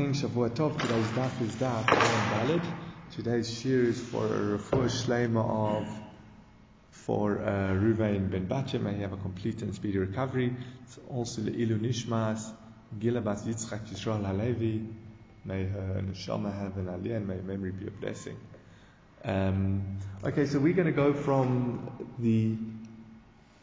morning, Shavua Tov. Today's daf is daf valid. Today's shir is for a refuah shlema of for uh, Ruvain ben Bacha. May he have a complete and speedy recovery. It's also the Ilu Nishmas, Gila Bas Yitzchak Yisrael Halevi. May her neshama have an aliyah and may her memory be a blessing. Um, okay, so we're going to go from the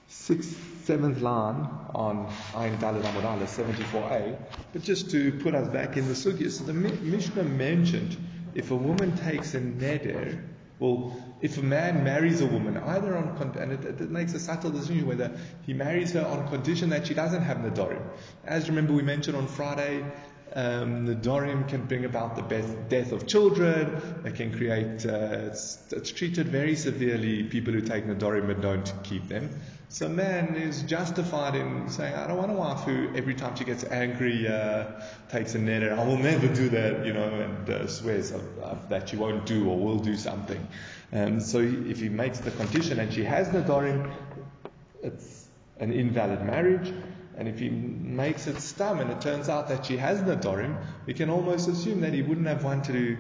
sixth, seventh line on Ayin Dalad Amud 74a, but just to put us back in the sugya. So the Mishnah mentioned if a woman takes a neder, well, if a man marries a woman, either on, and it, it, makes a subtle decision whether he marries her on condition that she doesn't have Nadarim. As remember we mentioned on Friday, um, the can bring about the death of children. They can create, uh, it's, it's, treated very severely, people who take Nadorim and don't keep them. So man is justified in saying, I don't want a wife who every time she gets angry uh, takes a neder. I will never do that, you know, and uh, swears that she won't do or will do something. And so if he makes the condition and she has the Nadorim, it's an invalid marriage. And if he makes it stam and it turns out that she has the Nadarim, we can almost assume that he wouldn't have wanted to,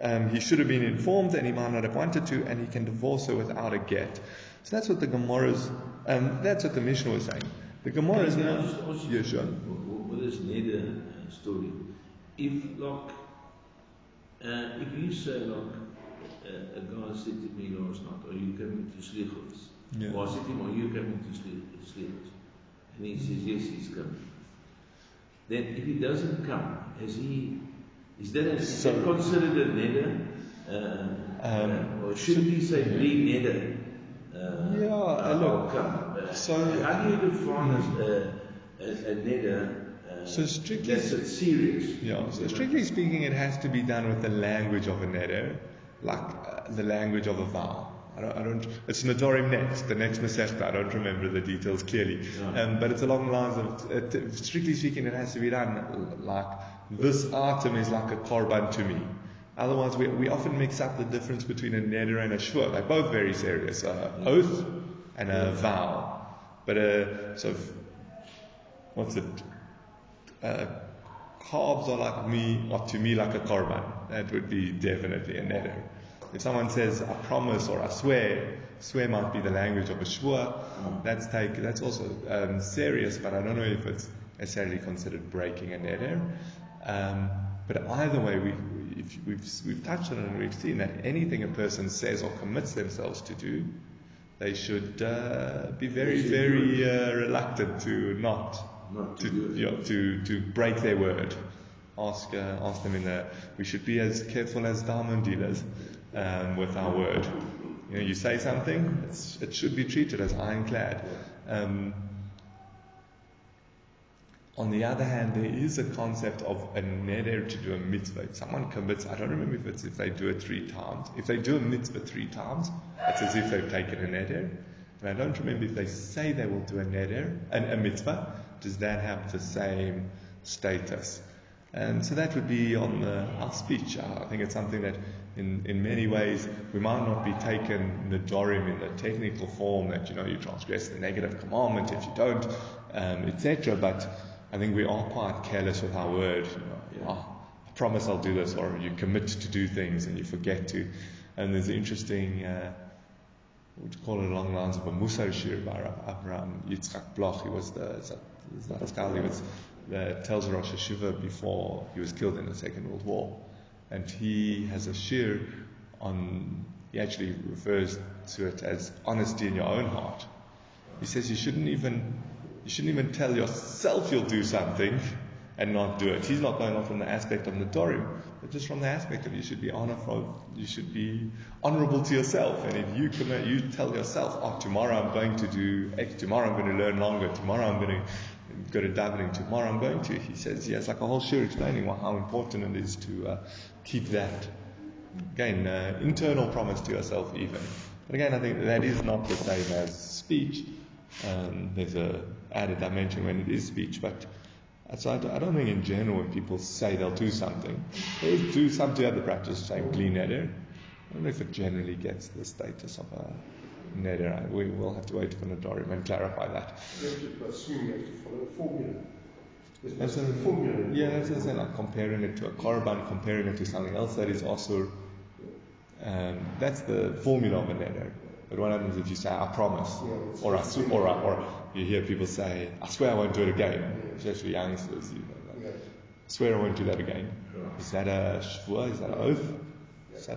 um, he should have been informed and he might not have wanted to, and he can divorce her without a get. So that's what the Gemara's, um, that's what the Mishnah was saying. The Gemara is not. Yeah, sure. What is Neder uh, story? If, like, uh, if you say, like, uh, a guy said to me last night, are you coming to Slichos? Yeah. Or I said to him, are you coming to Slichos? And he says, yes, he's coming. Then if he doesn't come, has he, is that, a, is that considered a neder? Uh, um, or should he say bli neder? Uh, yeah, uh, look. Uh, so how do you define hmm. a, a? Uh, so strictly, serious. Yeah. So strictly speaking, it has to be done with the language of a neder, like uh, the language of a vow. I don't, I don't, it's Nadorim next, the next Masechta. I don't remember the details clearly. Um, but it's along the lines of, it, strictly speaking, it has to be done like this item is like a korban to me. Otherwise, we, we often mix up the difference between a neder and a shvur. They're both very serious. Uh, oath and a vow. But uh, so, what's it? Uh, carbs are like me, or to me like a korban. That would be definitely a neder. If someone says, I promise or I swear, swear might be the language of a shvua. That's take, that's also um, serious, but I don't know if it's necessarily considered breaking a neder. Um, but either way, we, we, we've, we've touched on it and we've seen that anything a person says or commits themselves to do, they should uh, be very, very uh, reluctant to not, not to, to, you know, to, to break their word. Ask, uh, ask them in there. We should be as careful as diamond dealers um, with our word. You know, you say something, it should be treated as ironclad. Um, on the other hand, there is a concept of a neder to do a mitzvah. If someone commits, I don't remember if it's if they do it three times. If they do a mitzvah three times, it's as if they've taken a neder. And I don't remember if they say they will do a neder, and a mitzvah, does that have the same status? And so that would be on the, our speech. I think it's something that in, in many ways, we might not be taken Nadorim in the technical form that, you know, you transgress the negative commandment if you don't, um, etc. But I think we are quite careless with our word. You know, oh, I promise I'll do this, or you commit to do things and you forget to. And there's an interesting, uh, you call it along the lines of a Musar Shir by Abraham Yitzchak Bloch. He was the, Zatzkal, he was the Telz Rosh Yeshiva before he was killed in the Second World War and he has a shir on, he actually refers to it as honesty in your own heart. He says you shouldn't even, you shouldn't even tell yourself you'll do something and not do it. He's not going on from the aspect of Nadorim, but just from the aspect of you should be honorable, you should be honorable to yourself. And if you commit, you tell yourself, oh, tomorrow I'm going to do X, tomorrow I'm going to learn longer, tomorrow I'm going to go to davening tomorrow. I'm going to. He says has like a whole shir explaining how important it is to uh, keep that again uh, internal promise to yourself even. But again, I think that is not the same as speech. Um, there's a added dimension when it is speech, but so I, I don't think in general when people say they'll do something, they do some to other practice saying clean neder. I don't know if it generally gets the status of a neder. We will have to wait for Nadorim and clarify that. assume you have to follow a formula. That's a formula. Yeah, that's what I'm saying, like comparing it to a korban, comparing it to something else that is also, um, that's the formula of a neder. But what happens if you say, I promise, or, I, sw- or, I, or you hear people say, I swear I won't do it again, especially youngsters, you know, like, swear I won't do that again. Is that a shvua? Is that an oath?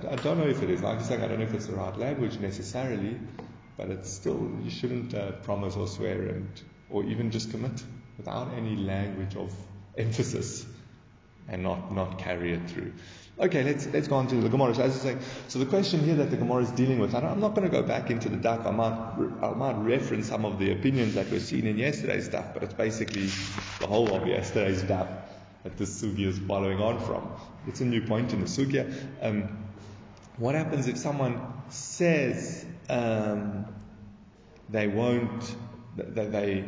I don't know if it is. Like I'm saying, I don't know if it's the right language necessarily, but it's still, you shouldn't uh, promise or swear and, or even just commit without any language of emphasis and not, not carry it through. Okay, let's, let's go on to the Gemara. So, as I say, so the question here that the Gemara is dealing with, I'm not going to go back into the dark. I might, I might reference some of the opinions that were seen in yesterday's stuff, but it's basically the whole of yesterday's stuff that this sugi is following on from. It's a new point in the sugya. Um, what happens if someone says um, they won't, they, they,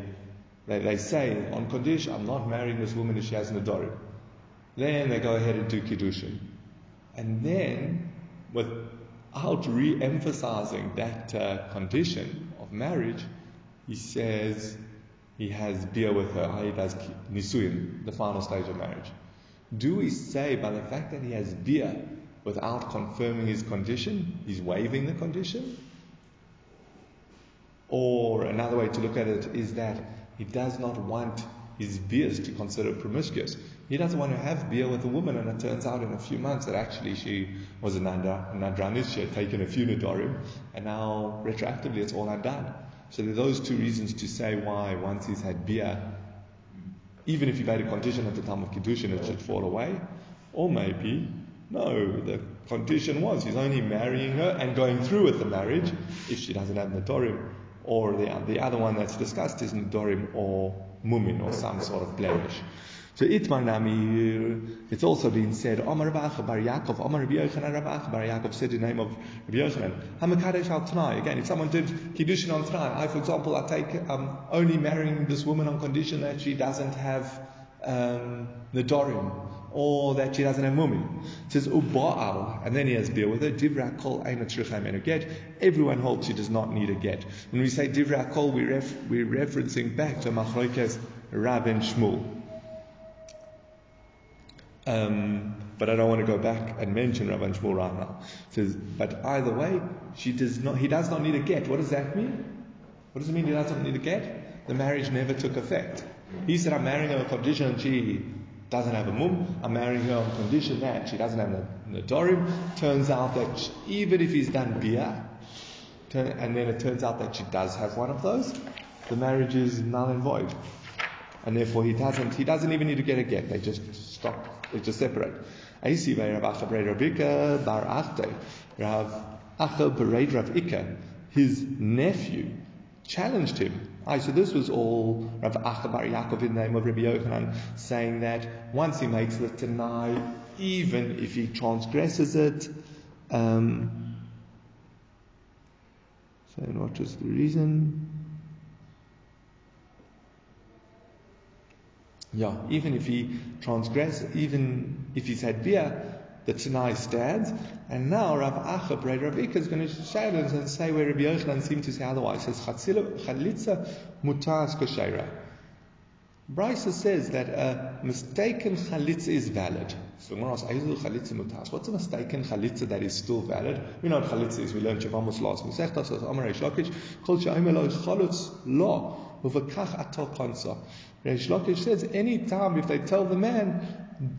they, they say on condition, I'm not marrying this woman if she has an Nadorim. Then they go ahead and do Kiddushin. And then, without re emphasizing that uh, condition of marriage, he says he has bia with her, he does nisuin, the final stage of marriage. Do we say by the fact that he has bia without confirming his condition, he's waiving the condition? Or another way to look at it is that he does not want his beers to consider promiscuous. He doesn't want to have bia with a woman, and it turns out in a few months that actually she was a nadranis, she had taken a few nadorim, and now retroactively it's all undone. So there are those two reasons to say why once he's had bia, even if he made a condition at the time of Kiddushin, it should fall away. Or maybe, no, the condition was he's only marrying her and going through with the marriage if she doesn't have nadorim. Or the, the other one that's discussed is nadorim or mumin or some sort of blemish. So Itmar Nami, it's also been said, Omar Rabach Bar Yaakov, Omar Rabbi Yochanan Rabach Bar Yaakov said the name of Rabbi Yochanan. Hamakadesh al Tanai. Again, if someone did Kiddushin on Tanai, I, for example, I take um, only marrying this woman on condition that she doesn't have um, Nadorim or that she doesn't have mumin. It says uba'al, and then he has bia with her. Divra kol a get. Everyone holds she does not need a get. When we say divra kol, we ref, we're referencing back to Machloikas Rav and Shmuel. Um, but I don't want to go back and mention Rabban Shmuel right now. Says, but either way, she does not. He does not need a get. What does that mean? What does it mean? He does not need a get. The marriage never took effect. He said, "I'm marrying her on condition she doesn't have a mum. I'm marrying her on condition that she doesn't have a nadorim." Turns out that she, even if he's done bia, and then it turns out that she does have one of those, the marriage is null and void, and therefore he doesn't. He doesn't even need to get a get. They just stop they just separate. I see by Rav Acha Bered Rav Ika Bar Achte, Rav Acha Bered Rav Ika, his nephew, challenged him. I so this was all Rav Acha Bar Yaakov in the name of Rabbi Yochanan saying that once he makes the Tanai, even if he transgresses it, um, so what was the reason? Yeah, even if he transgressed, even if he's had bia, the Tanai stands. And now Rav Acha, Brad Rav is going to challenge and say where Rabbi Yochanan seemed to say otherwise. He says, Chalitza mutas kosheira. Brisa says that a mistaken chalitza is valid. So what's a mistaken chalitza that is still valid? We know what chalitza is. We learned Yevamos last Masechta. So Amar Reish Lakish, Kol she'omer lo chalutz lo, uvakach ato konsa. Reish Lakish says, any time if they tell the man,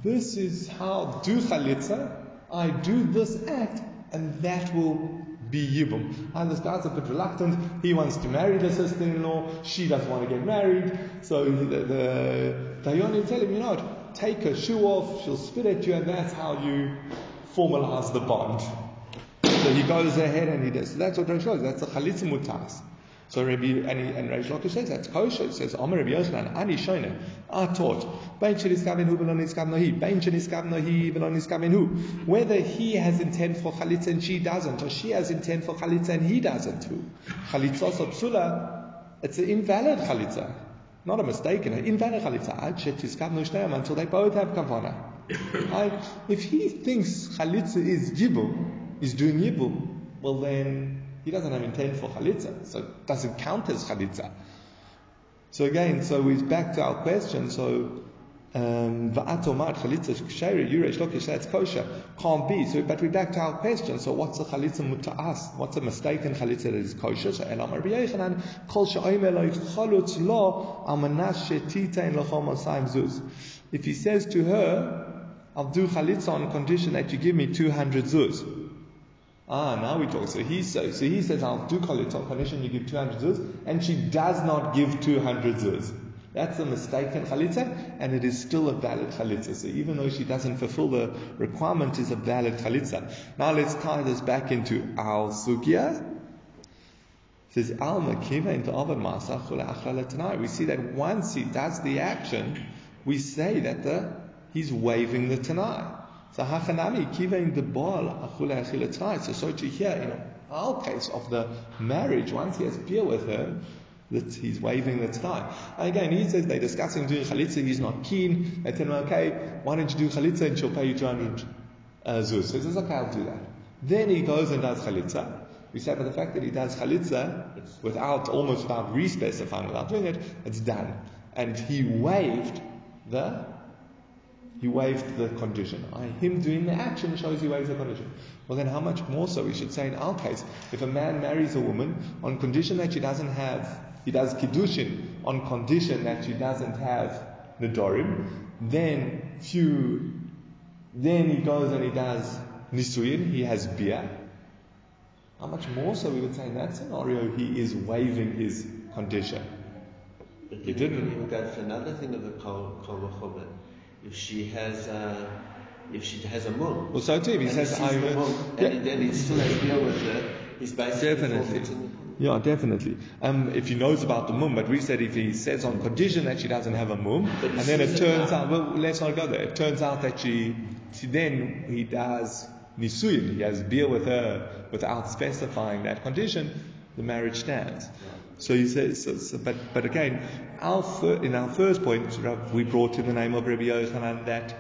this is how do chalitza, I do this act, and that will be Yibum. And this guy's a bit reluctant. He wants to marry the sister-in-law. She doesn't want to get married. So the, the Dayanim tell him, you know what, take her shoe off, she'll spit at you, and that's how you formalize the bond. So he goes ahead and he does. So that's what Rosh. That's a chalitza mutas. So Rabbi and, he, and Reish Lakish says that's kosher. It says Amar Rabbi Yochanan Ani Shone. I taught Bein Sheniskaven Hu V'Lo Niskaven He Bein Sheniskaven He V'Lo Niskaven Hu. Whether he has intent for chalitza and she doesn't, or she has intent for chalitza and he doesn't. Who chalitza psula? It's an invalid chalitza, not a mistaken, an invalid chalitza. Ad Shetiskaven Shteim until they both have kavana. If he thinks chalitza is yibum, is doing yibum, well then he doesn't have intent for chalitza, so it doesn't count as chalitza. So again, so we're back to our question. So Um, Va'atomar chalitza ksheri yuresh lokish that's kosher can't be. So, but we're back to our question. So, what's a chalitza muta'as? What's a mistaken chalitza that is kosher? So, elam Rabbi Yochanan kol she'omer lo chalutz lo amanas shetitein lochom osayim zuz. If he says to her, "I'll do chalitza on condition that you give me 200 zuz," Ah, now we talk. So he says, so he says, I'll do chalitza you give 200 zuz, and she does not give 200 zuz. That's a mistaken chalitza, and it is still a valid chalitza. So even though she doesn't fulfill the requirement, is a valid chalitza. Now let's tie this back into our sugya. Says al makiva into avad masach We see that once he does the action, we say that the he's waiving the tanai. So hachanami kiva in the ball achule achile So so to hear in our case of the marriage, once he has bia with her, that he's waving the. And again, he says they're discussing doing chalitza, he's not keen. They tell him, okay, why don't you do chalitza and she'll pay you 200 uh, zuz. So he says, okay, I'll do that. Then he goes and does chalitza. We say, but the fact that he does chalitza without, almost without re-specifying, without doing it, it's done. And he waived the he waived the condition. I, him doing the action shows he waives the condition. Well, then how much more so we should say in our case, if a man marries a woman on condition that she doesn't have he does kiddushin on condition that she doesn't have nedorim, then few, then he goes and he does nisuyin, he has bia. How much more so we would say in that scenario he is waiving his condition. But he didn't. for another thing of the kol If she has. Uh, if she has a mum. Well, so too, if he says, I. And then he still has bia with her, he's basically. Definitely. Yeah, definitely. Um, if he knows about the mum, but we said if he says on condition that she doesn't have a mum, and then it turns out, well, let's not go there. It turns out that she, she then he does nisuyin, he has bia with her without specifying that condition, the marriage stands. So he says, so, so, but, but again, our fir- in our first point, we brought in the name of Rabbi Yochanan that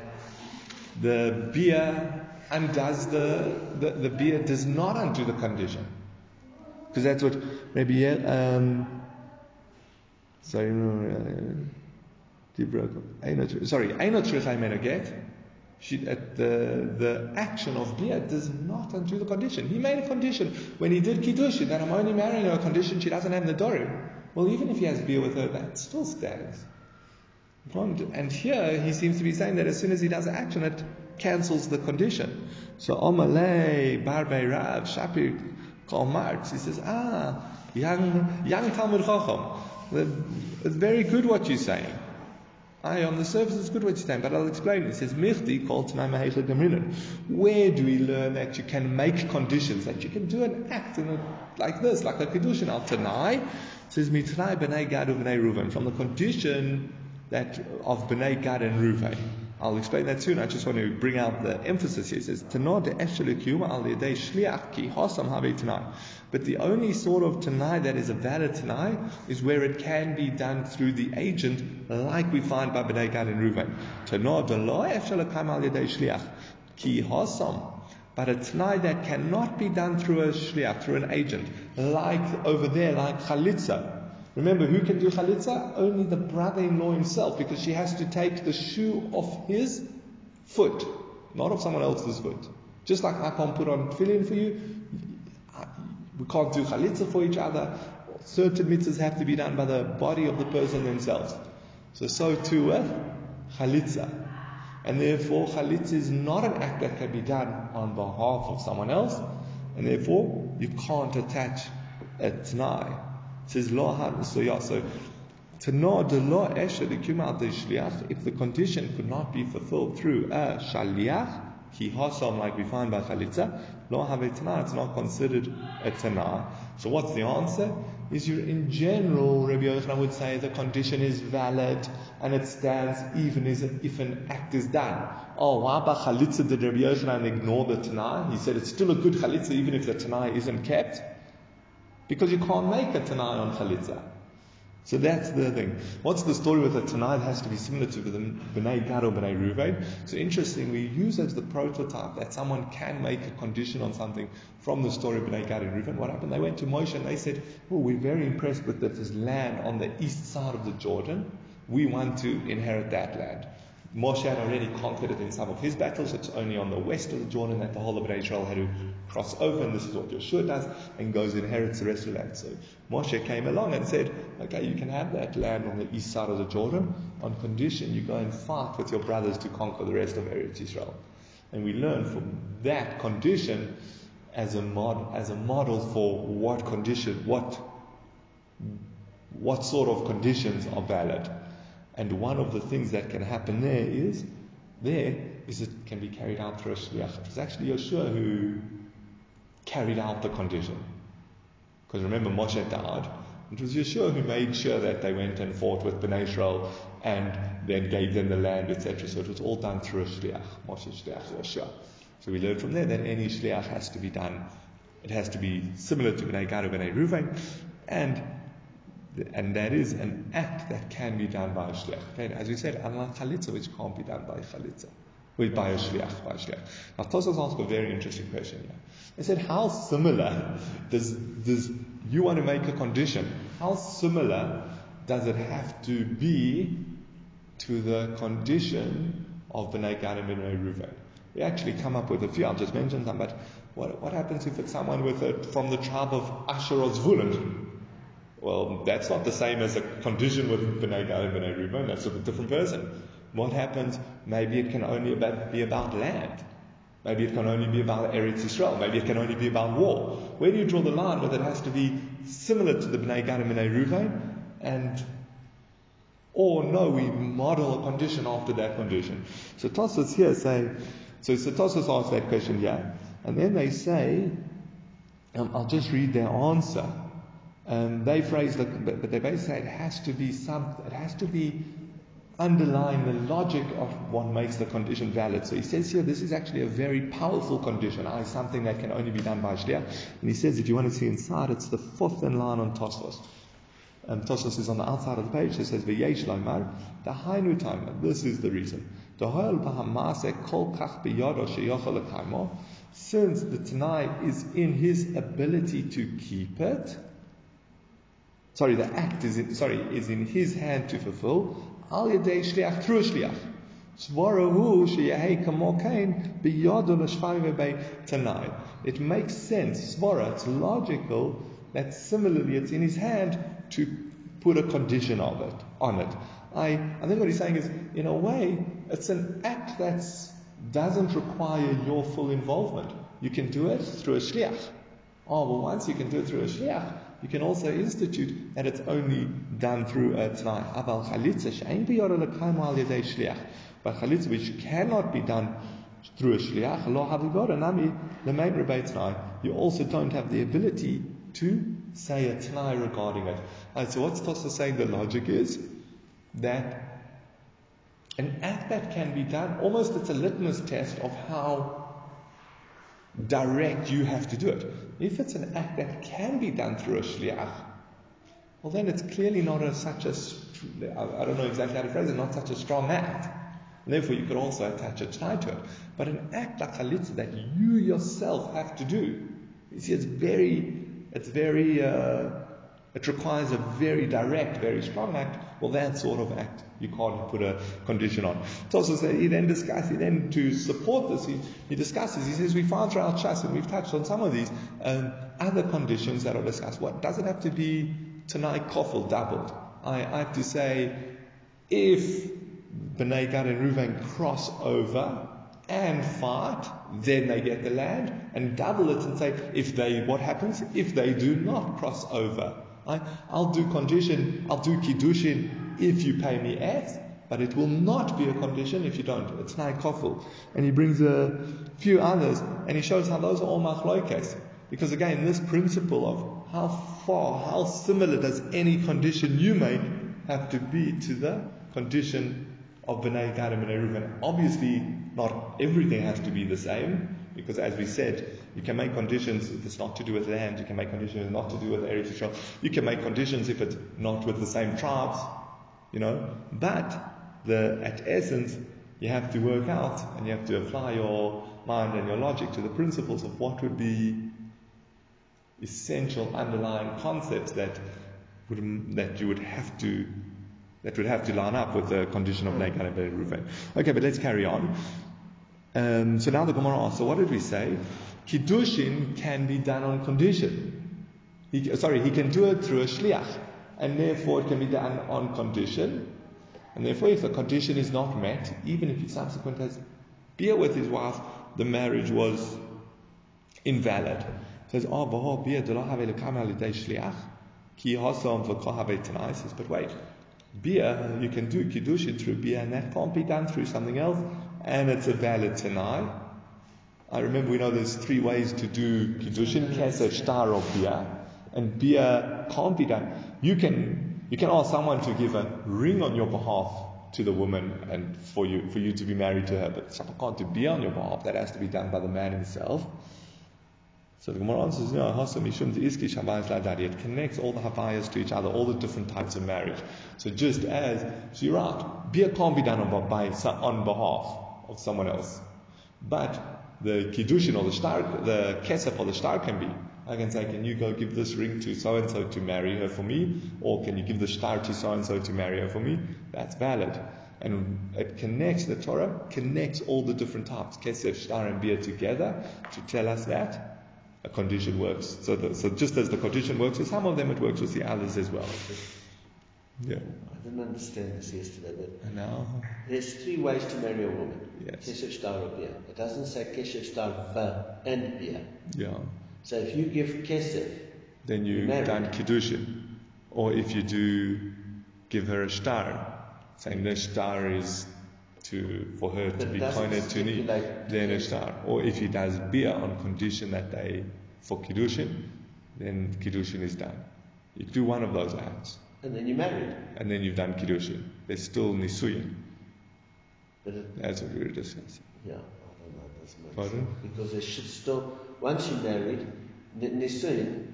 the bia undoes the, the, the bia does not undo the condition. Because that's what maybe um, sorry no uh, sorry Einot get. She, at the, the action of bia does not undo the condition. He made a condition when he did Kiddushin that I'm only marrying her a condition she doesn't have the Dorim. Well, even if he has bia with her, that still stands. And here he seems to be saying that as soon as he does action, it cancels the condition. So Omalei, Barbe Rav, Shapir, Karl. He says, ah, young, young Talmud Chacham, it's very good what you're saying. Aye, on the surface it's good what you're saying, but I'll explain. It says, Michti called Where do we learn that you can make conditions, that you can do an act in a, like this, like a Kiddushin al Tanai? Says, Mitrai b'nei Gad b'nei Reuven, from the condition that of b'nei Gad and Reuven. I'll explain that soon. I just want to bring out the emphasis here. It says, shliach ki hosam But the only sort of tanai that is a valid tanai is where it can be done through the agent, like we find by Bnei Gad and Reuven. Tanah lo al shliach ki hosam. But a tanai that cannot be done through a shliach, through an agent, like over there, like chalitza. Remember, who can do chalitza? Only the brother-in-law himself, because she has to take the shoe off his foot, not of someone else's foot. Just like I can't put on tefillin for you, we can't do chalitza for each other. Certain mitzvahs have to be done by the body of the person themselves. So, so too with chalitza. And therefore, chalitza is not an act that can be done on behalf of someone else, and therefore, you can't attach a t'nai says lo yeah, so the law eh, esha the shliach, if the condition could not be fulfilled through a shaliach, ki hasam like we find by chalitza, lo have it's not considered a tana. So what's the answer? Is you in general, Rabbi Yochanan would say the condition is valid and it stands even if an act is done. Oh, why by chalitza did Rabbi Yochanan ignore the tana? He said it's still a good chalitza even if the tana isn't kept. Because you can't make a Tanai on Chalitza. So that's the thing. What's the story with a Tanai? Has to be similar to the B'nai Gad or B'nai Ruvain. So interesting, we use as the prototype that someone can make a condition on something from the story of B'nai Gad and Ruvain. What happened? They went to Moshe and they said, oh, we're very impressed with this land on the east side of the Jordan. We want to inherit that land. Moshe had already conquered it in some of his battles. It's only on the west of the Jordan that the whole of Israel had to cross over, and this is what Yehoshua does, and goes and inherits the rest of the land. So Moshe came along and said, okay, you can have that land on the east side of the Jordan on condition you go and fight with your brothers to conquer the rest of Eretz Israel. And we learn from that condition as a mod, as a model for what condition, what what sort of conditions are valid. And one of the things that can happen there is, there is it can be carried out through a shliach. It was actually Yehoshua who carried out the condition. Because remember, Moshe died. It was Yehoshua who made sure that they went and fought with Bnei Israel and then gave them the land, etc. So it was all done through a shliach. Moshe shliach Yehoshua. So we learn from there that any shliach has to be done. It has to be similar to Bnei Gad or Bnei Ruvain, and and that is an act that can be done by a shliach. Okay? As we said, unlike chalitza, which can't be done by chalitza, with by a shliach, by a shliach. Now Tosfos asked a very interesting question here. They said, how similar does does you want to make a condition? How similar does it have to be to the condition of Bnei Gad and Ruvain? We actually come up with a few. I'll just mention some. But what, what happens if it's someone with a, from the tribe of Asher or Zvulun? Well, that's not the same as a condition with Bnei Gad and Bnei Reuben. That's a different person. What happens? Maybe it can only be about land. Maybe it can only be about Eretz Israel. Maybe it can only be about war. Where do you draw the line whether it has to be similar to the Bnei Gad and Bnei Reuben? And or no, we model a condition after that condition. So Tosfos here saying, so, so Tosfos asked that question here, and then they say, um, I'll just read their answer. Um, they phrase, but, but they basically say it has to be some, it has to be underlying the logic of what makes the condition valid. So he says here, this is actually a very powerful condition. I something that can only be done by Shliach. And he says, if you want to see inside, it's the fourth in line on Tosfos. Um, Tosfos is on the outside of the page. It says, V'yesh loimar, the hainu time. This is the reason. Since the Tanai is in his ability to keep it, sorry, the act is in, sorry, is in his hand to fulfill, al yedei shliach, through a shliach. It makes sense, svara, it's logical that similarly it's in his hand to put a condition of it, on it. I, I think what he's saying is, in a way, it's an act that doesn't require your full involvement. You can do it through a shliach. Oh, well, once you can do it through a shliach, you can also institute that it's only done through a t'nai. Aval chalitza she'ein al yedei shliach. But chalitza which cannot be done through a shliach, lo havigora nami l'mein rebei You also don't have the ability to say a t'nai regarding it. And so what's Tosa saying the logic is? That an act that can be done, almost it's a litmus test of how direct, you have to do it. If it's an act that can be done through a shliach, well then it's clearly not a, such a, I don't know exactly how to phrase it, not such a strong act. And therefore you could also attach a tie to it. But an act like a chalitza that you yourself have to do, you see it's very, it's very, uh, it requires a very direct, very strong act. Well, that sort of act you can't put a condition on. Also said he then discusses, he then to support this, he, he discusses, he says we found throughout Shas, and we've touched on some of these, um, other conditions that are discussed. What does it have to be tanai kofel doubled? I, I have to say, if Bnei Gad and Reuven cross over and fight, then they get the land, and double it and say, if they, what happens? If they do not cross over, I, I'll do condition, I'll do kiddushin if you pay me X, but it will not be a condition if you don't. It's kofel. And he brings a few others, and he shows how those are all machlokes. Because again, this principle of how far, how similar does any condition you make have to be to the condition of B'nai Gad and B'nai. Obviously, not everything has to be the same, because as we said, you can make conditions if it's not to do with land, you can make conditions not to do with Eretz Yisrael, you can make conditions if it's not with the same tribes, you know. But the at essence, you have to work out and you have to apply your mind and your logic to the principles of what would be essential underlying concepts that would, that you would have to That would have to line up with the condition of hmm. and Reuven. Okay, but let's carry on. Um, so now the Gemara asks, so what did we say? Kiddushin can be done on condition. He, sorry, he can do it through a shliach, and therefore it can be done on condition. And therefore, if the condition is not met, even if he subsequently has bia with his wife, the marriage was invalid. Says, oh, bia have lekam al shliach, ki hasam Says, but wait, bia you can do kiddushin through bia, and that can't be done through something else and it's a valid tanai. I remember we know there's three ways to do kiddushin: kesef, shtar, or bia, and bia can't be done. You can you can ask someone to give a ring on your behalf to the woman and for you for you to be married to her, but someone can't do bia on your behalf. That has to be done by the man himself. So the Gemara answers, no, it connects all the havayas to each other, all the different types of marriage. So just as, so you're right, bia can't be done on, by, on behalf of someone else. But the kiddushin or the shtar, the kesef or the shtar can be. I can say, can you go give this ring to so and so to marry her for me? Or can you give the shtar to so and so to marry her for me? That's valid. And it connects, the Torah connects all the different types, kesef, shtar, and bia together to tell us that a condition works. So, the, so just as the condition works with some of them, it works with the others as well. Yeah. I didn't understand this yesterday, but now there's three ways to marry a woman. Yes. Shtar bia. It doesn't say kesef shtar and bia. Yeah. So if you give kesef, then you done kiddushin, or if you do give her a shtar, saying the shtar is to for her but to be pointed to me, then a shtar. Or if he does bia on condition that they for kiddushin, then kiddushin is done. You do one of those acts. And then you're married. And then you've done Kiddushin. There's still Nisuyin. But it, That's what we were discussing. Yeah, I don't know. That's Pardon? Because there should still, once you're married, Nisuyin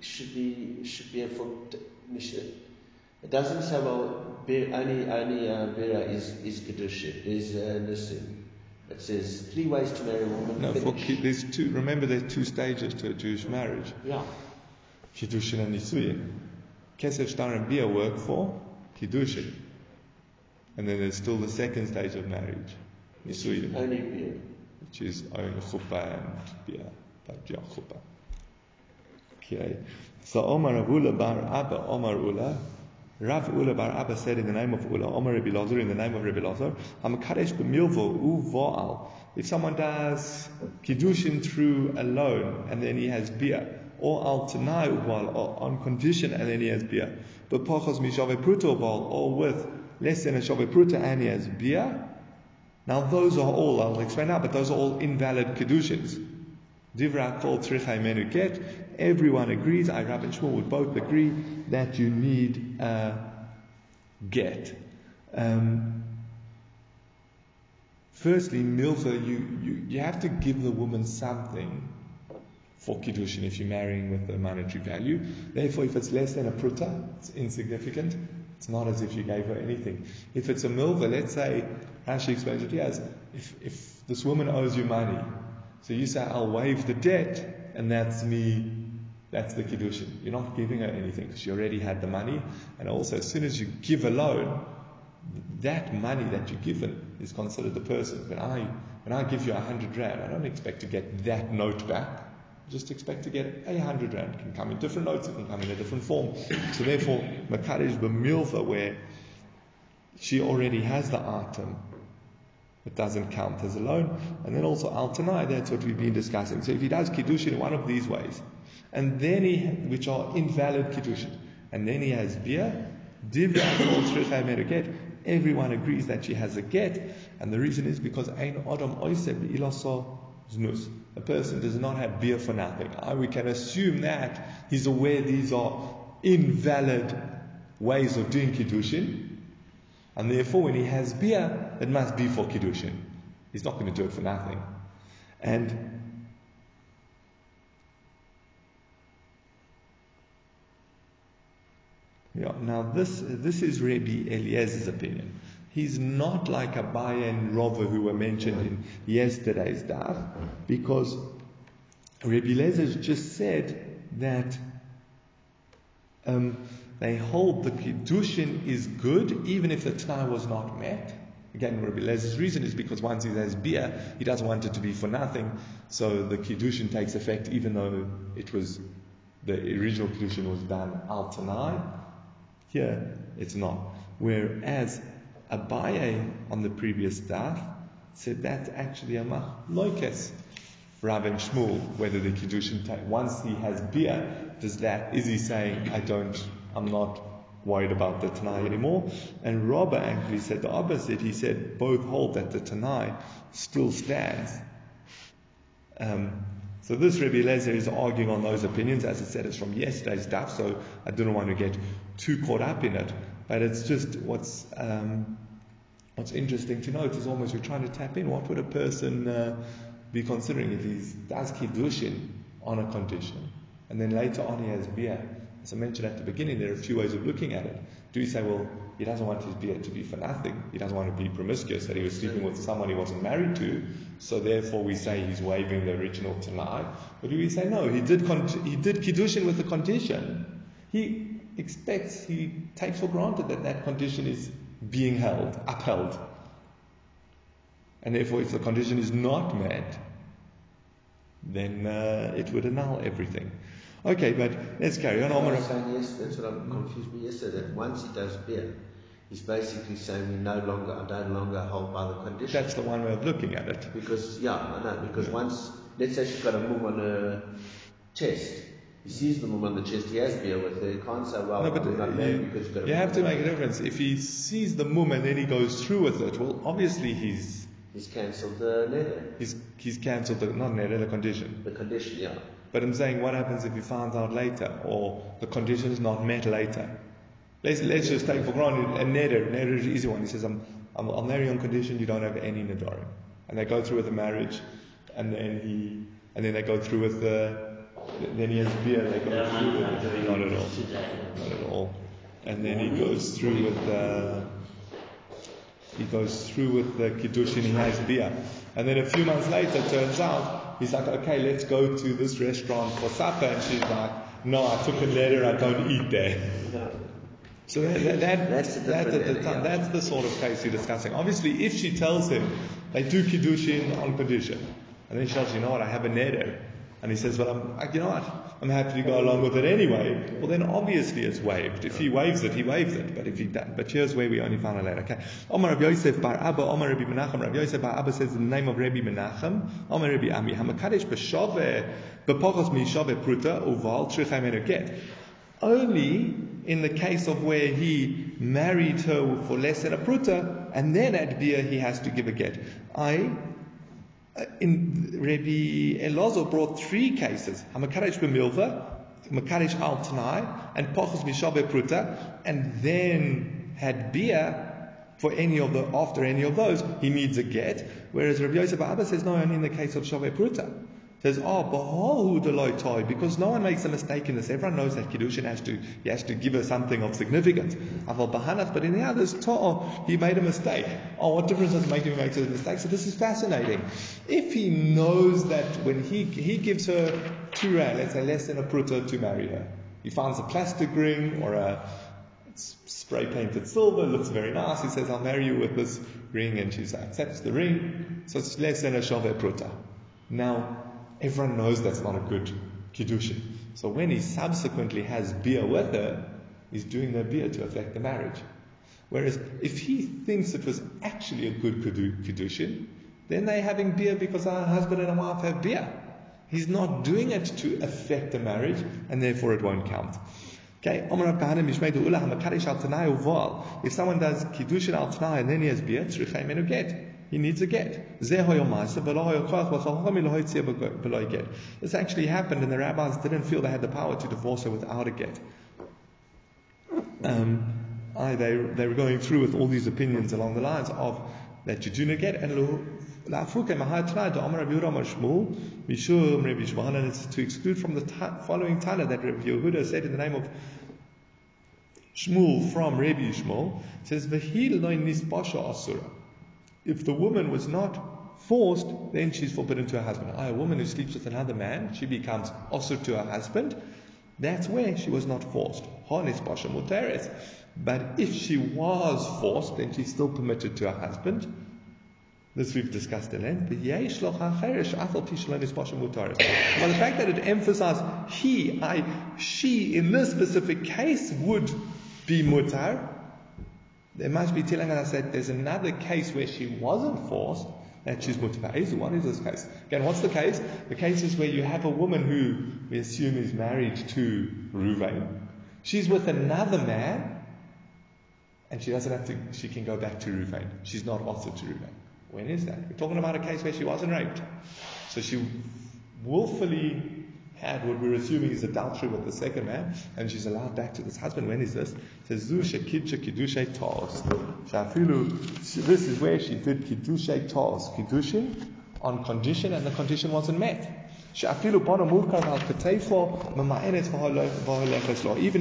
should be, should be a Nisuyin. It doesn't say, well, only, only uh, Bera is, is Kiddushin, is uh, Nisuyin. It says three ways to marry a woman. No, for there's two. Remember, there's two stages to a Jewish marriage. Yeah. Kiddushin and Nisuyin. Kesef, Shtar, and Bia work for Kiddushin. And then there's still the second stage of marriage, Nisuyin. Only Bia. Which is only Chuppah and Bia. But yeah, Chuppah. Okay. So Omar Ula bar Abba, Omar Ula, Rav Ula bar Abba said in the name of Ula, Omar Rabbi Lazar, in the name of Rabbi Lazar, Hamakadesh b'milvo u'va'al. If someone does Kiddushin through a loan and then he has Bia, or al tanai ubal, on condition and then he has bia. But pachos mishave pruta ubal, or with less than a shave pruta he has bia. Now those are all, I'll explain now, but those are all invalid kedushin. Divra kol menu get. Everyone agrees, I, Rab and Shmuel would both agree that you need a get. Um, firstly, milva, you, you, you have to give the woman something for Kiddushin if you're marrying with a monetary value. Therefore, if it's less than a pruta, it's insignificant. It's not as if you gave her anything. If it's a milva, let's say, Rashi explains it, yes, if, if this woman owes you money, so you say, I'll waive the debt, and that's me, that's the Kiddushin. You're not giving her anything because she already had the money. And also, as soon as you give a loan, that money that you're given is considered the person. When I, when I give you a hundred rand, I don't expect to get that note back just expect to get a hundred rand. It can come in different notes, it can come in a different form. So therefore, Makarish b'milva, where she already has the item, it doesn't count as a loan. And then also al tanai, that's what we've been discussing. So if he does kiddushin in one of these ways, and then he, which are invalid kiddushin, and then he has bia, divya everyone agrees that she has a get, and the reason is because ein adam oiseb ilaso znus. A person does not have bia for nothing. We can assume that he's aware these are invalid ways of doing Kiddushin. And therefore, when he has beer, it must be for Kiddushin. He's not going to do it for nothing. And yeah, now this this is Rabbi Eliezer's opinion. He's not like Abaye and Rava who were mentioned in yesterday's daf, because Rabbi Lezer just said that um, they hold the Kiddushin is good even if the Tanai was not met. Again, Rabbi Lez's reason is because once he has bia, he doesn't want it to be for nothing, so the Kiddushin takes effect even though it was, the original Kiddushin was done al Tanai. Here, it's not. Whereas Abaye on the previous daf said that's actually a machlokes. Rav and Shmuel, whether the kiddushin ta- once he has bia, does that is he saying I don't, I'm not worried about the tanai anymore? And Rabba actually said the opposite. He said both hold that the tanai still stands. Um, so this Rabbi Lezer is arguing on those opinions, as I said, it's from yesterday's daf. So I don't want to get too caught up in it, but it's just what's um, what's interesting to note is almost we're trying to tap in. What would a person uh, be considering if he does kiddushin on a condition, and then later on he has bia? As I mentioned at the beginning, there are a few ways of looking at it. Do you say, well, he doesn't want his bia to be for nothing. He doesn't want to be promiscuous, that he was sleeping with someone he wasn't married to, so therefore we say he's waiving the original tanai. But do we say, no, he did, con- he did Kiddushin with a condition. He expects, he takes for granted that that condition is being held, upheld. And therefore, if the condition is not met, then uh, it would annul everything. Okay, but let's carry on. I Omar- was saying yes, that's what I'm confused me yesterday. That once he does bia, he's basically saying we no longer, I don't longer hold by the condition. That's the one way of looking at it. Because yeah, I know. Because once, let's say she's got a move on her chest, he sees the mum on the chest. He has bia with her. He can't say, well, No, but we're not uh, you, married because you've got a you have to make a difference. If he sees the mum and then he goes through with it, well, obviously he's He's cancelled the leather, he's he's cancelled the not an the condition. the condition. Yeah. But I'm saying, what happens if he finds out later, or the condition is not met later? Let's let's just take for granted a neder. Neder is an easy one. He says, I'm, I'm I'll marry on condition you don't have any nedarim, and they go through with the marriage, and then he and then they go through with the then he has bia. They go through with it. Not at all. Not at all. And then he goes through with the he goes through with the kiddushin, he has bia. And then a few months later, turns out, he's like, okay, let's go to this restaurant for supper. And she's like, no, I took a letter, I don't eat there. So that, that, that, That's the that, different at the letter, time, yeah. that's the sort of case you're discussing. Obviously, if she tells him, they do kiddushin on condition, and then she tells you, you know what, I have a neder. And he says, well, I'm, you know what, I'm happy to go along with it anyway. Well, then obviously it's waived. If he waives it, he waives it. But if he doesn't, but here's where we only found a letter. Okay. Omar Rabbi Yosef Bar Abba, Omar Rabbi Menachem. Rabbi Yosef Bar Abba says in the name of Rabbi Menachem, Omar Rabbi Ami, Hamakadesh b'shove, b'pochos mishove pruta, uval trichai get. Only in the case of where he married her for less than a pruta, and then at bia he has to give a get. I Rabbi Elazar brought three cases: Hamakadesh b'milva, Makadesh al Tanai, and Pachos mishabe pruta, and then had bia for any of the after any of those, he needs a get. Whereas Rabbi Yosef Abba says no, only in the case of Shaveh Pruta. Says, oh, behold, Deloitai, because no one makes a mistake in this. Everyone knows that Kiddushin has to, he has to give her something of significance. Aval Bahanat, but in the others, Ta'ah, he made a mistake. Oh, what difference does it make if he makes a mistake? So this is fascinating. If he knows that when he, he gives her two let's say less than a pruta to marry her, he finds a plastic ring or a spray painted silver, looks very nice. He says, I'll marry you with this ring, and she accepts the ring. So it's less than a Shaveh Pruta. Now, everyone knows that's not a good Kiddushin. So when he subsequently has bia with her, he's doing the bia to affect the marriage. Whereas if he thinks it was actually a good Kiddu- Kiddushin, then they're having bia because our husband and a wife have bia. He's not doing it to affect the marriage, and therefore it won't count. Okay. If someone does Kiddushin Al and then he has bia, Get. He needs a get. This actually happened and the rabbis didn't feel they had the power to divorce her without a get. Um, I, they, they were going through with all these opinions along the lines of that you do not get and it's to exclude from the ta- following Tana that Rabbi Yehuda said in the name of Shmuel from Rabbi Shmuel says v'hil loy nisbasha asura if the woman was not forced then she's forbidden to her husband Ah, a woman who sleeps with another man she becomes also to her husband that's where she was not forced. Honis Basha Muteres. But if she was forced, then she's still permitted to her husband. This we've discussed at length. But the fact that it emphasized he, I, she in this specific case would be mutar, they must be telling us that there's another case where she wasn't forced, that she's mutar. What is this case? Again, what's the case? The case is where you have a woman who we assume is married to Ruvain. She's with another man, and she doesn't have to, she can go back to Ruvain. She's not also to Ruvain. When is that? We're talking about a case where she wasn't raped. So she willfully had what we're assuming is adultery with the second man, and she's allowed back to this husband. When is this? It says Kiddushay Tos. This is where she did Kiddushay Tos. Kiddushin on condition, and the condition wasn't met. Even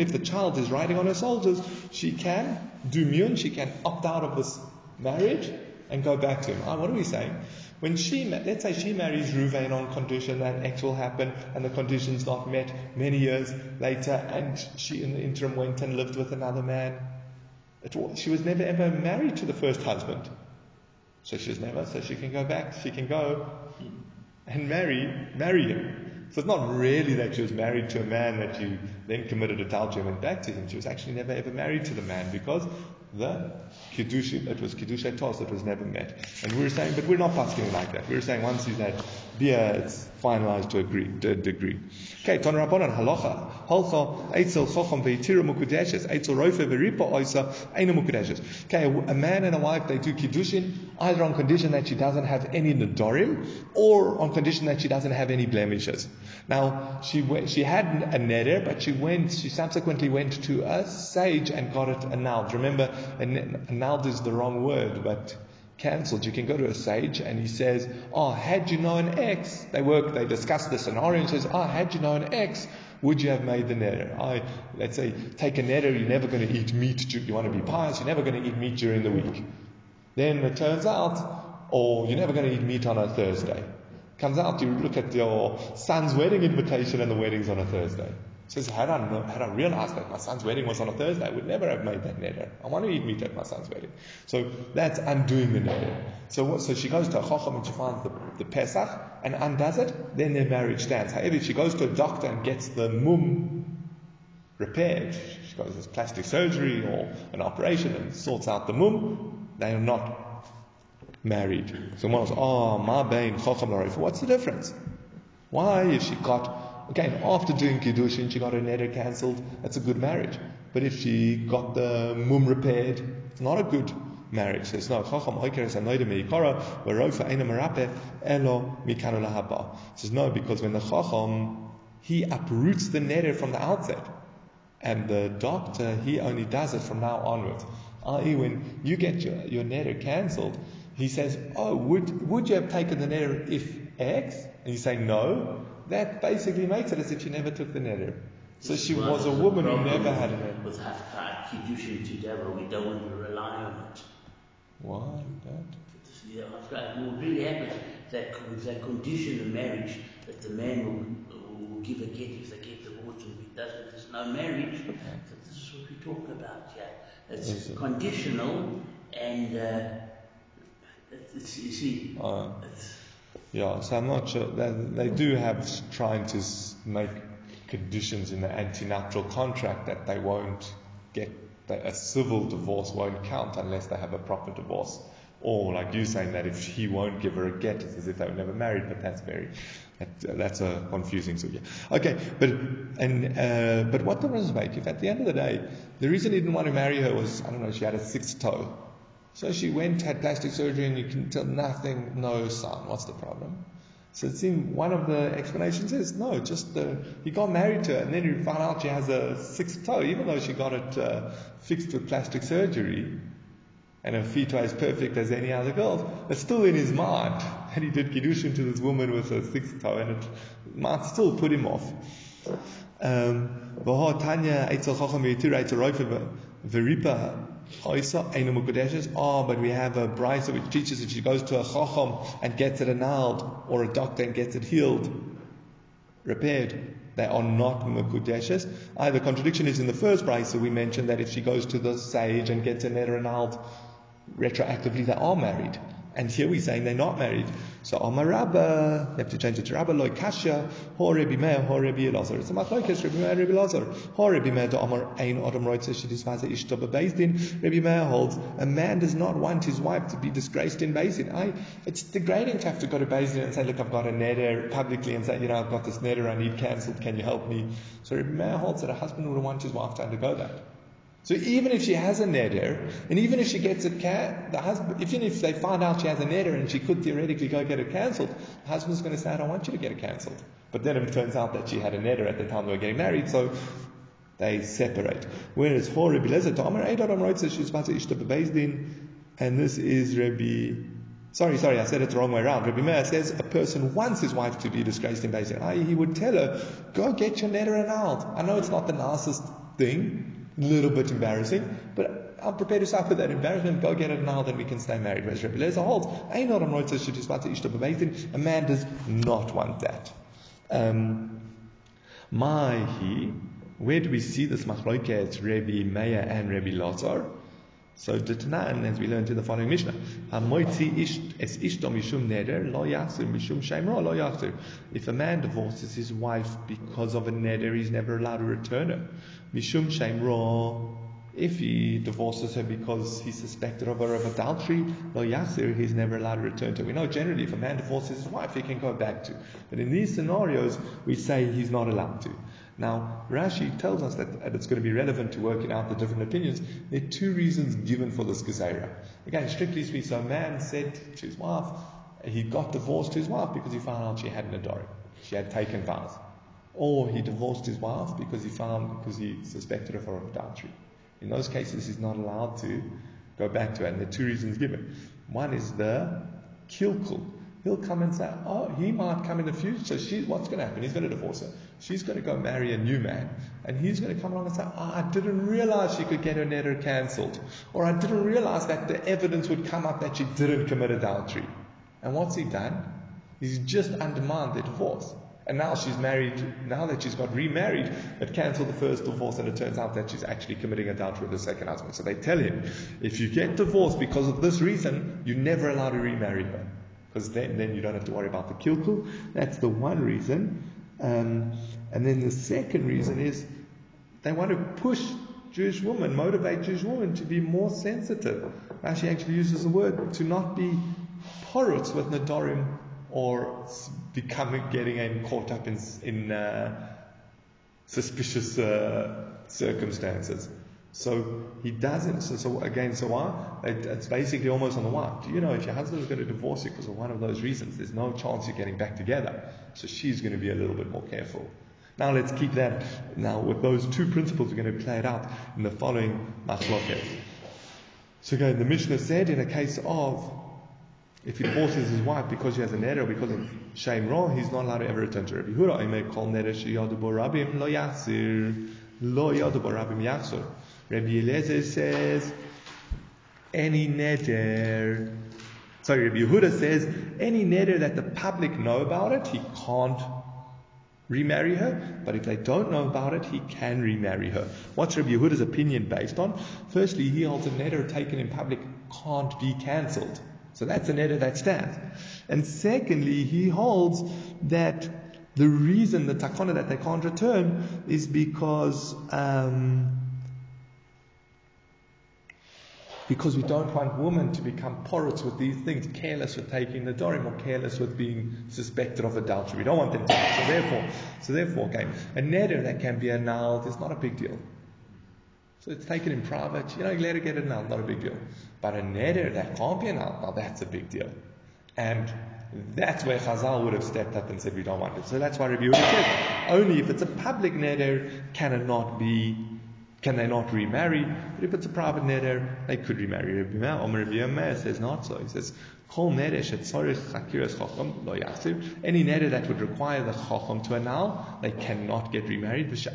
if the child is riding on her shoulders, she can do mi'un, she can opt out of this marriage and go back to him. Ah, what are we saying? When she, let's say she marries Ruvain on condition that X will happen and the condition's not met many years later and she in the interim went and lived with another man. It, she was never ever married to the first husband. So she's never, so she can go back, she can go and marry, marry him. So it's not really that she was married to a man that you then committed adultery and went back to him. She was actually never ever married to the man because the Kiddush, it was Kiddush Tos, it was never met. And we were saying, but we're not asking like that. We were saying once he's had bia, it's finalized to agree, to a degree. Okay, Ton Rabbanan, halacha, halcha, eitzel chocham ve'itira mukudeshes, eitzel roife ve'ripa oisa, eina mukudeshes. Okay, a man and a wife, they do Kiddushin, either on condition that she doesn't have any nedarim, or on condition that she doesn't have any blemishes. Now, she went, she had a neder, but she went, she subsequently went to a sage and got it annulled. Remember, annulled is the wrong word, but cancelled. You can go to a sage and he says, Oh, had you known X, they work, they discuss the scenario and says, Oh, had you known X, would you have made the neder? I, let's say, take a neder, you're never going to eat meat, you want to be pious, you're never going to eat meat during the week. Then it turns out, or you're never going to eat meat on a Thursday. Comes out, you look at your son's wedding invitation and the wedding's on a Thursday. Says, had I, had I realized that my son's wedding was on a Thursday, I would never have made that neder. I want to eat meat at my son's wedding. So that's undoing the neder. So what, so she goes to a chacham and she finds the, the Pesach and undoes it, then their marriage stands. However, if she goes to a doctor and gets the mum repaired, she goes to plastic surgery or an operation and sorts out the mum, they are not married. So one was, oh, ah, ma bain chacham What's the difference? Why, if she got Again, after doing Kiddushin, she got her neder cancelled. That's a good marriage. But if she got the mum repaired, it's not a good marriage. Says no. Chacham oikeres anoida meikara merape elo. Says no, because when the chacham he uproots the neder from the outset, and the doctor he only does it from now onwards. I.e., when you get your, your neder cancelled, he says, "Oh, would would you have taken the neder if X?" And you say no that basically makes it as if she never took the neder. So she was a woman who never had a neder. With Haftar Kiddushin together, we don't want to rely on it. Why that? Yeah, what really happens that with that condition of marriage that the man will, will give a get if they get divorced and if he doesn't, there's no marriage. Okay. So this is what we talk about here. It's it? conditional and uh, it's, you see, uh, it's, yeah, so I'm not sure. They, they do have trying to make conditions in the antenuptial contract that they won't get, a civil divorce won't count unless they have a proper divorce. Or like you saying that if he won't give her a get, it's as if they were never married, but that's very, that, that's a confusing so yeah. Okay, but and uh, but what difference make if at the end of the day the reason he didn't want to marry her was I don't know she had a sixth toe, so she went, had plastic surgery, and you can tell nothing, no son. What's the problem? So it seemed one of the explanations is no, just the, he got married to her, and then he found out she has a sixth toe, even though she got it uh, fixed with plastic surgery, and her feet are as perfect as any other girl's. It's still in his mind that he did kiddushin to this woman with a sixth toe, and it might still put him off. Um, Oh, but we have a brisa which teaches if she goes to a chacham and gets it annulled, or a doctor and gets it healed, repaired, they are not mekudeshes. Uh, the contradiction is in the first so we mentioned that if she goes to the sage and gets neder annulled retroactively, they are married. And here we're saying they're not married. So Amar Rabba, you have to change it to Rabba, Loi Kasha, Ho Rebbe Meir, Ho Rebbe Elazar. It's a machlokes, Rebbe Meir, Rebbe Elazar. Ho Rebbe Meir, to Amar Ein Adam Reutzer, Shedisvaze Ishto Bebezdin. Rebbe Meir holds, a man does not want his wife to be disgraced in Beis Din. I, it's degrading to have to go to Beis Din and say, look, I've got a neder publicly and say, you know, I've got this neder, I need cancelled, can you help me? So Rebbe Meir holds that a husband would want his wife to undergo that. So even if she has a neder, and even if she gets it, ca- the husband, even if they find out she has a neder and she could theoretically go get it cancelled, the husband's going to say, I don't want you to get it cancelled. But then it turns out that she had a neder at the time they were getting married, so they separate. Whereas for Rabbi Lezer, Tomer Eidodam wrote she's about to ishta bebezdin, and this is Rabbi. Sorry, sorry, I said it the wrong way around. Rabbi Meir says a person wants his wife to be disgraced in. I.e., he would tell her, go get your neder annulled. I know it's not the nicest thing, little bit embarrassing, but I'm prepared to suffer that embarrassment. Go get it now, then we can stay married. Whereas Rebbe Lezer holds, a man does not want that. Um, my he, where do we see this machloket Rebbe Meir and Rabbi Lazar? So Ditnan, as we learned in the following Mishnah. If a man divorces his wife because of a neder, he's never allowed to return her. Mishum shemra. If he divorces her because he's suspected of her of adultery, lo yachzir, he's never allowed to return to her. We know generally if a man divorces his wife, he can go back to. But in these scenarios, we say he's not allowed to. Now, Rashi tells us that, and it's going to be relevant to working out the different opinions. There are two reasons given for this gezerah. Again, strictly speaking, so a man said to his wife, he got divorced to his wife because he found out she had an adori. She had taken vows. Or he divorced his wife because he found, because he suspected her of adultery. In those cases, he's not allowed to go back to her. And there are two reasons given. One is the kilkul. He'll come and say, oh, he might come in the future. So she, what's going to happen? He's going to divorce her. She's going to go marry a new man. And he's going to come along and say, oh, I didn't realize she could get her neder cancelled. Or I didn't realize that the evidence would come up that she didn't commit adultery. And what's he done? He's just undermined their divorce. And now she's married, now that she's got remarried, it cancelled the first divorce and it turns out that she's actually committing adultery with the second husband. So they tell him, if you get divorced because of this reason, you're never allowed to remarry her because then, then you don't have to worry about the kilkul. That's the one reason. Um, and then the second reason is they want to push Jewish women, motivate Jewish women to be more sensitive. Rashi actually uses the word to not be porous with Nadorim or becoming getting caught up in, in uh, suspicious uh, circumstances. So he doesn't. So, so again, so why? It, it's basically almost on the one. Do you know if your husband is going to divorce you because of one of those reasons, there's no chance you're getting back together. So she's going to be a little bit more careful. Now let's keep that. Now with those two principles, we're going to play it out in the following machloket. So again, the Mishnah said in a case of if he divorces his wife because she has a error, because of shame wrong, he's not allowed to ever return to Rabbi Yehuda. I may call neder sheyadu rabim lo yachzir lo yadu rabim yachzir. Rabbi Eliezer says, any neder, sorry, Rabbi Yehuda says, any neder that the public know about it, he can't remarry her, but if they don't know about it, he can remarry her. What's Rabbi Yehuda's opinion based on? Firstly, he holds a neder taken in public can't be cancelled. So that's a neder that stands. And secondly, he holds that the reason, the takana that they can't return is because um, because we don't want women to become porous with these things, careless with taking the dorim or careless with being suspected of adultery. We don't want them to. So therefore, so therefore, okay, a neder that can be annulled is not a big deal. So it's taken in private. You know, you let her get it annulled, not a big deal. But a neder that can't be annulled, now that's a big deal. And that's where Chazal would have stepped up and said, we don't want it. So that's why Rabbi Yehuda said, only if it's a public neder can it not be can they not remarry? But if it's a private neder, they could remarry. Rabbi Meir says not so. He says, Any neder that would require the chacham to annul, they cannot get remarried. If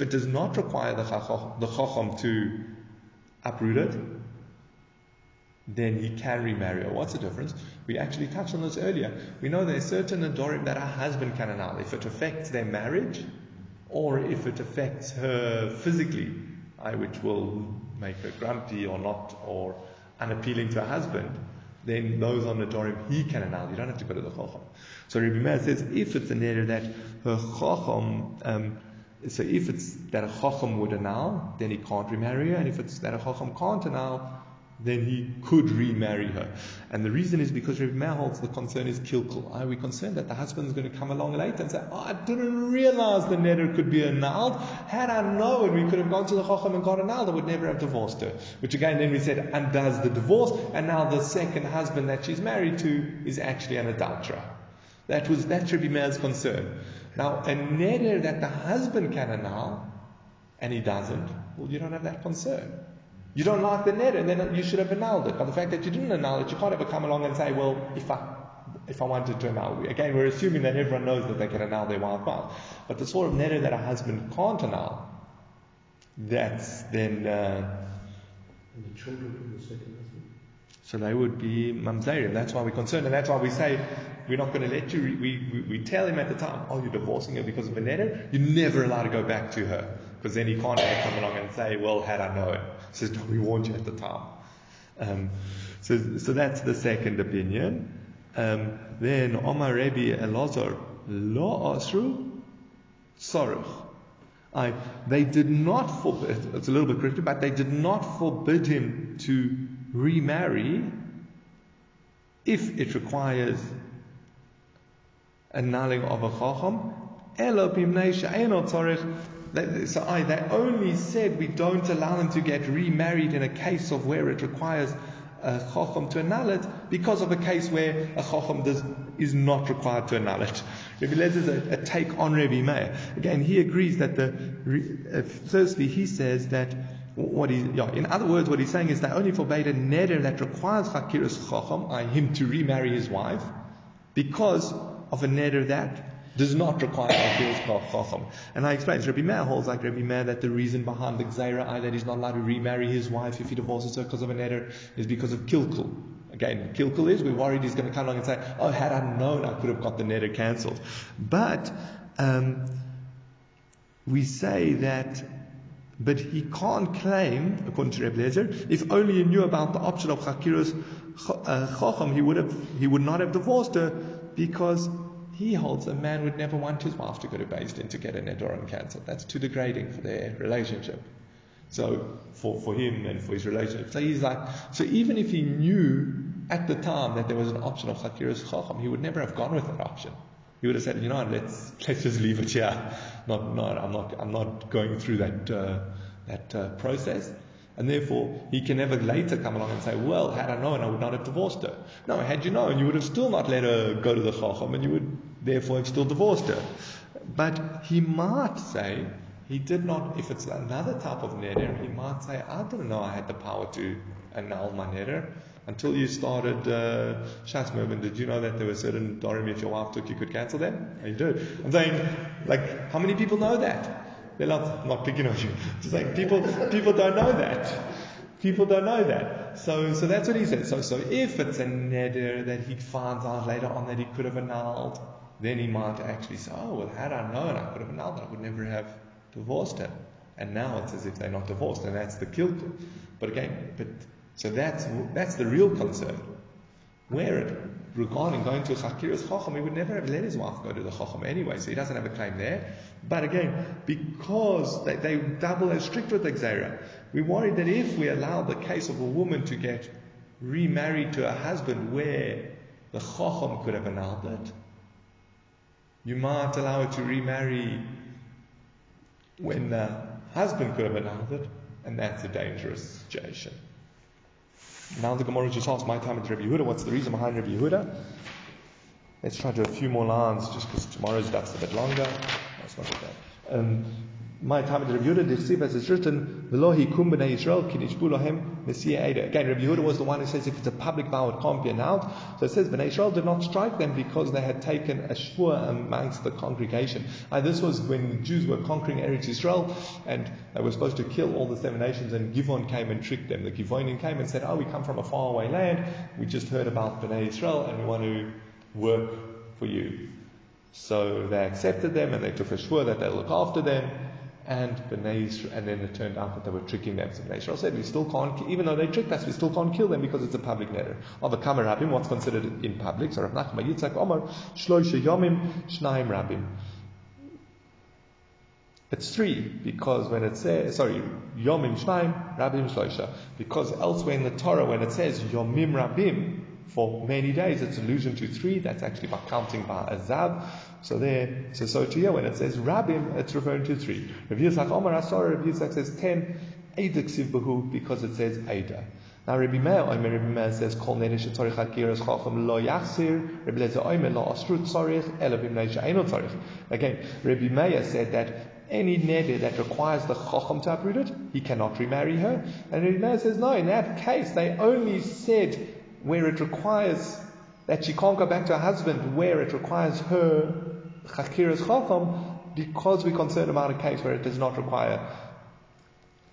it does not require the chacham, to uproot it, then he can remarry. What's the difference? We actually touched on this earlier. We know there are certain adorim that a husband can annul if it affects their marriage or if it affects her physically, which will make her grumpy or not or unappealing to her husband. Then those on the adorim he can annul. You don't have to go to the chacham. So Rabbi Meir says if it's an area that her chacham um, so if it's that a chacham would annul, then he can't remarry her, and if it's that a chacham can't annul, then he could remarry her. And the reason is because Rabbi Meir holds the concern is kilkul. Are we concerned that the husband is going to come along later and say, oh, I didn't realize the neder could be annulled. Had I known we could have gone to the chacham and got annulled, I would never have divorced her. Which again, then we said undoes the divorce, and now the second husband that she's married to is actually an adulterer. That was that Rabbi Meir's concern. Now, a neder that the husband can annul, and he doesn't, well, you don't have that concern. You don't like the neder, and then you should have annulled it. But the fact that you didn't annul it, you can't ever come along and say, well, if I if I wanted to annul, again, we're assuming that everyone knows that they can annul their wife out. But the sort of neder that a husband can't annul, that's then. Uh, and the children from the second husband. So they would be mamzerim. That's why we're concerned, and that's why we say we're not going to let you. Re- we, we, we tell him at the time, oh, you're divorcing her because of a neder. You're never allowed to go back to her because then he can't come along and say, well, had I known. He says, no, we warned you at the time. Um, so, so that's the second opinion. Um, then Omar Rebbe Elazar lo asru sorrow. I, they did not forbid, it's a little bit cryptic, but they did not forbid him to remarry if it requires annulling of a chacham. So I, they only said we don't allow them to get remarried in a case of where it requires a chacham to annul it because of a case where a chacham does, is not required to annul it. Rabbi Lezer is a, a, take on Rabbi Meir. Again, he agrees that the, uh, firstly, he says that what he, yeah, in other words, what he's saying is they only forbade a neder that requires chakiras chacham, i.e., him to remarry his wife, because of a neder that does not require chakiras chacham. And I explained, Rabbi Meir holds like Rabbi Meir that the reason behind the gzeira, that he's not allowed to remarry his wife if he divorces her because of a neder, is because of kilkul. Again, kilkul is we're worried he's going to come along and say, "Oh, had I known, I could have got the neder cancelled." But um, we say that but he can't claim, according to Reb Lezer, if only he knew about the option of Chakiras uh, Chacham, he would have, he would not have divorced her because he holds a man would never want his wife to go to Din to get an Edoran cancer. That's too degrading for their relationship. So for, for him and for his relationship. So he's like, so even if he knew at the time that there was an option of Chakiras Chacham, he would never have gone with that option. He would have said, you know, let's let's just leave it here. Not, not, I'm not, I'm not going through that uh, that uh, process, and therefore he can never later come along and say, well, had I known, I would not have divorced her. No, had you known, you would have still not let her go to the chacham, and you would therefore have still divorced her. But he might say he did not. If it's another type of neder, he might say, I didn't know I had the power to annul my neder. Until you started uh, Shas movement, did you know that there were certain Dorim if your wife took, you could cancel them? And you did. I'm saying, like, how many people know that? They're not, not picking on you. Just like people, people don't know that. People don't know that. So, so that's what he said. So, so if it's a neder that he finds out later on that he could have annulled, then he might actually say, oh, well, had I known I could have annulled I would never have divorced her. And now it's as if they're not divorced, and that's the kilkul. But again, but so that's, that's the real concern. Where it, regarding going to a Chakiras Chacham, he would never have let his wife go to the Chacham anyway, so he doesn't have a claim there. But again, because they, they double as strict with the Xera, we worry that if we allow the case of a woman to get remarried to a husband where the Chacham could have annulled it, you might allow her to remarry when the husband could have annulled it, and that's a dangerous situation. Now the Gemara just asked my time at Rabbi Yehuda, what's the reason behind Rabbi Yehuda? Let's try to do a few more lines just because tomorrow's that's a bit longer. That's not bad. Um, my time of Rabbi Yehuda Dichsiv as it's written, Velohi kum b'nei Yisrael ki nishbu lohem Messiah. Again, Rabbi Yehuda was the one who says if it's a public vow, it can't be annulled. So it says b'nei Yisrael did not strike them because they had taken a shvur amongst the congregation. And this was when the Jews were conquering Eretz Yisrael and they were supposed to kill all the seven nations and Givon came and tricked them. The Givonim came and said, oh, we come from a faraway land. We just heard about b'nei Yisrael and we want to work for you. So they accepted them and they took a shvur that they'll look after them and Bnei Israel, and then it turned out that they were tricking them. So Bnei Israel said, we still can't, even though they tricked us, we still can't kill them because it's a public matter. Of a kamer rabim, what's considered in public? So Rav Nachman Yitzchak Omar, shloisha yomim, shnaim rabim. It's three because when it says, sorry, yomim shnaim, rabim shloisha. Because elsewhere in the Torah, when it says yomim rabim, for many days, it's allusion to three. That's actually by counting by a zav. So there, so so to here, when it says rabim, it's referring to three. Rav Yitzchak Omar Asor, Rav Yitzchak says ten, Eidiksiv Bahu, because it says Ada. Now Rabbi Meir, Omer Rabbi Meir says, Kol neder shetzorich hakiras chacham lo yachsir, Rabbi Lezer Omer lo asrut tzorich, ela b'mnei she'eno tzorich. Again, Rabbi Meir said that any neder that requires the chacham to uproot it, he cannot remarry her. And Rabbi Meir says, no, in that case, they only said where it requires that she can't go back to her husband, where it requires her chakiras chacham, because we're concerned about a case where it does not require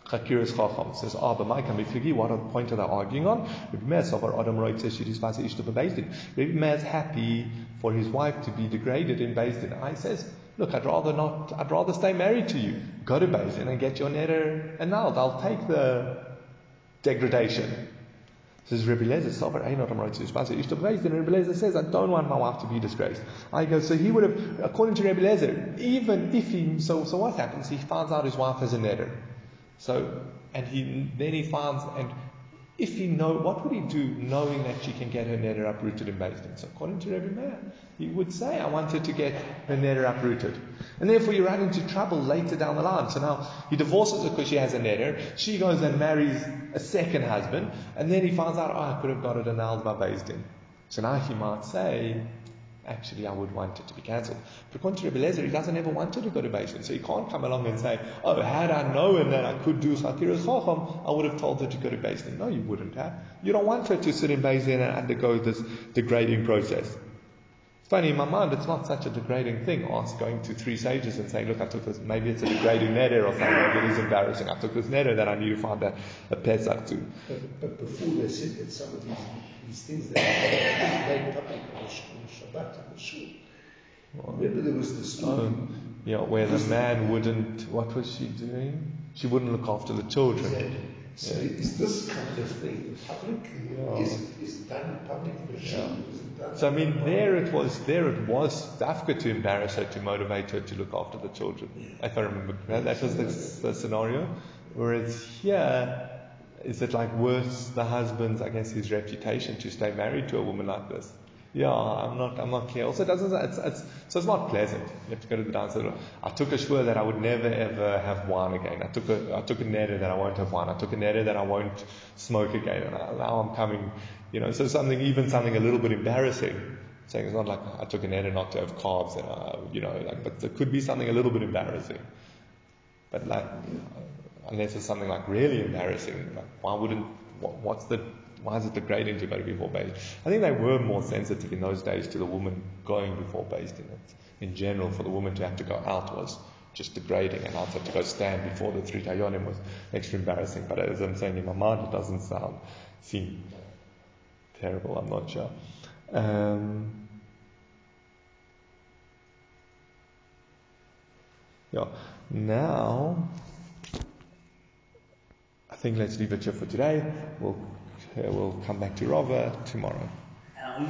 chakiras chacham. Says, ah, but my kamifigi, what point are they arguing on? Rabbi Meir savar adam roitze shidis vase ishta bebezdin. Rabbi Meir's happy for his wife to be degraded in Beis Din. I says, look, I'd rather not, I'd rather stay married to you. Go to Beis Din and get your neder annulled. I'll take the degradation. Says Rabbi Lezer, Sover Einot Amroitz Yishbasa Ishta Beis. And Rabbi Lezer says, I don't want my wife to be disgraced. I go, so he would have, according to Rabbi Lezer, even if he, so, so what happens? He finds out his wife has a neder. So, and he, then he finds, and if he know, what would he do knowing that she can get her neder uprooted in Din? So according to Rabbi Meir, he would say, I want her to get her neder uprooted. And therefore you run into trouble later down the line. So now he divorces her because she has a neder. She goes and marries a second husband. And then he finds out, oh, I could have got it annulled by Din. So now he might say, actually I would want it to be cancelled. But according to Rebbe Lezer, he doesn't ever want to go to Din. So he can't come along and say, oh, had I known that I could do Chakiras Chacham, I would have told her to go to Din. No, you wouldn't have. You don't want her to sit in Din and undergo this degrading process. Funny, in my mind, it's not such a degrading thing. Ask going to three sages and saying, look, I took this, maybe it's a degrading neder or something, it is embarrassing. I took this neder that I need to find a, a Pesach to. But, but before they said that some of these, these things that made public on Shabbat and Shul. Remember there was the story. Um, yeah, where the man wouldn't, what was she doing? She wouldn't look after the children. Exactly. So Yeah. is this kind of thing public? Yeah. Is, is done in public? The Yeah. done So I mean, there it was. There it was Dafka to embarrass her to motivate her to look after the children. If I remember, correctly. that was the, the scenario. Whereas here, is it like worse the husband's, I guess, his reputation to stay married to a woman like this? Yeah, I'm not. I'm not clear. Also, it doesn't. It's, it's, so it's not pleasant. You have to go to the downside. I took a shvur that I would never ever have wine again. I took a. I took a neder that I won't have wine. I took a neder that I won't smoke again. And I, now I'm coming. You know, so something even something a little bit embarrassing. Saying it's not like I took a neder not to have carbs, and uh, you know, like, but there could be something a little bit embarrassing. But like, unless it's something like really embarrassing, like why wouldn't? What, what's the why is it degrading to go to before Beis? I think they were more sensitive in those days to the woman going before Beis Din. In general, for the woman to have to go out was just degrading, and also to go stand before the three Dayanim was extra embarrassing. But as I'm saying in my mind, it doesn't sound seem terrible. I'm not sure. Um, yeah. Now, I think let's leave it here for today. We'll Uh, we'll come back to Rava tomorrow.